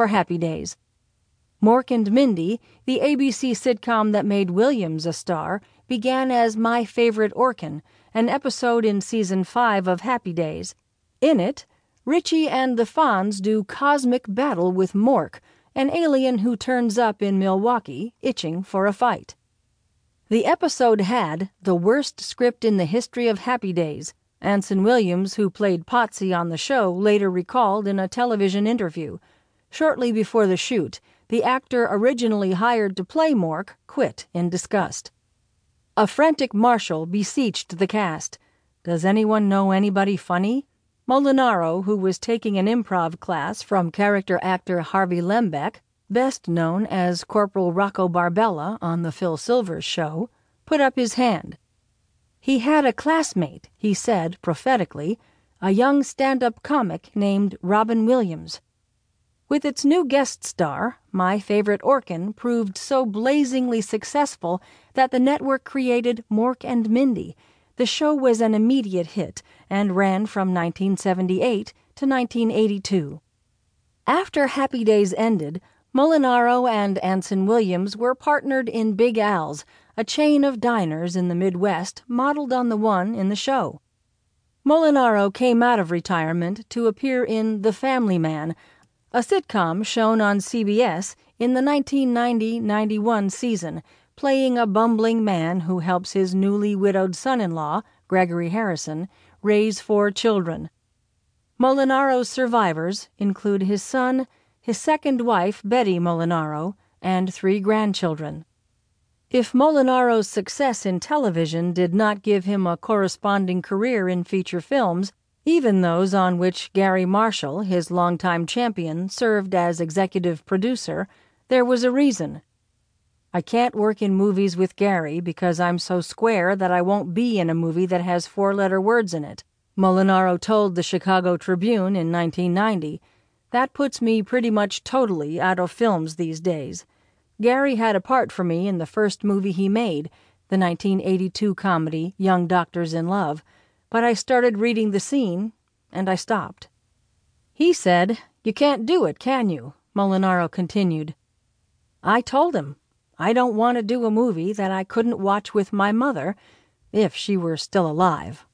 for Happy Days. Mork and Mindy, the ABC sitcom that made Williams a star, began as My Favorite Orkin, an episode in season 5 of Happy Days. In it, Richie and the Fonz do cosmic battle with Mork, an alien who turns up in Milwaukee itching for a fight. The episode had the worst script in the history of Happy Days. Anson Williams, who played Potsy on the show, later recalled in a television interview. Shortly before the shoot, the actor originally hired to play Mork quit in disgust. A frantic Marshall beseeched the cast. Does anyone know anybody funny? Molinaro, who was taking an improv class from character actor Harvey Lembeck, best known as Corporal Rocco Barbella on The Phil Silvers Show, put up his hand. He had a classmate, he said prophetically, a young stand up comic named Robin Williams. With its new guest star, My Favorite Orkin proved so blazingly successful that the network created Mork and Mindy. The show was an immediate hit and ran from 1978 to 1982. After Happy Days ended, Molinaro and Anson Williams were partnered in Big Al's, a chain of diners in the Midwest modeled on the one in the show. Molinaro came out of retirement to appear in The Family Man, a sitcom shown on CBS in the 1990 91 season, playing a bumbling man who helps his newly widowed son in law, Gregory Harrison, raise four children. Molinaro's survivors include his son his second wife, Betty Molinaro, and three grandchildren. If Molinaro's success in television did not give him a corresponding career in feature films, even those on which Garry Marshall, his longtime champion, served as executive producer, there was a reason. I can't work in movies with Garry because I'm so square that I won't be in a movie that has four letter words in it, Molinaro told the Chicago Tribune in 1990 that puts me pretty much totally out of films these days. Garry had a part for me in the first movie he made, the 1982 comedy Young Doctors in Love, but I started reading the scene and I stopped. He said, You can't do it, can you? Molinaro continued. I told him, I don't want to do a movie that I couldn't watch with my mother if she were still alive.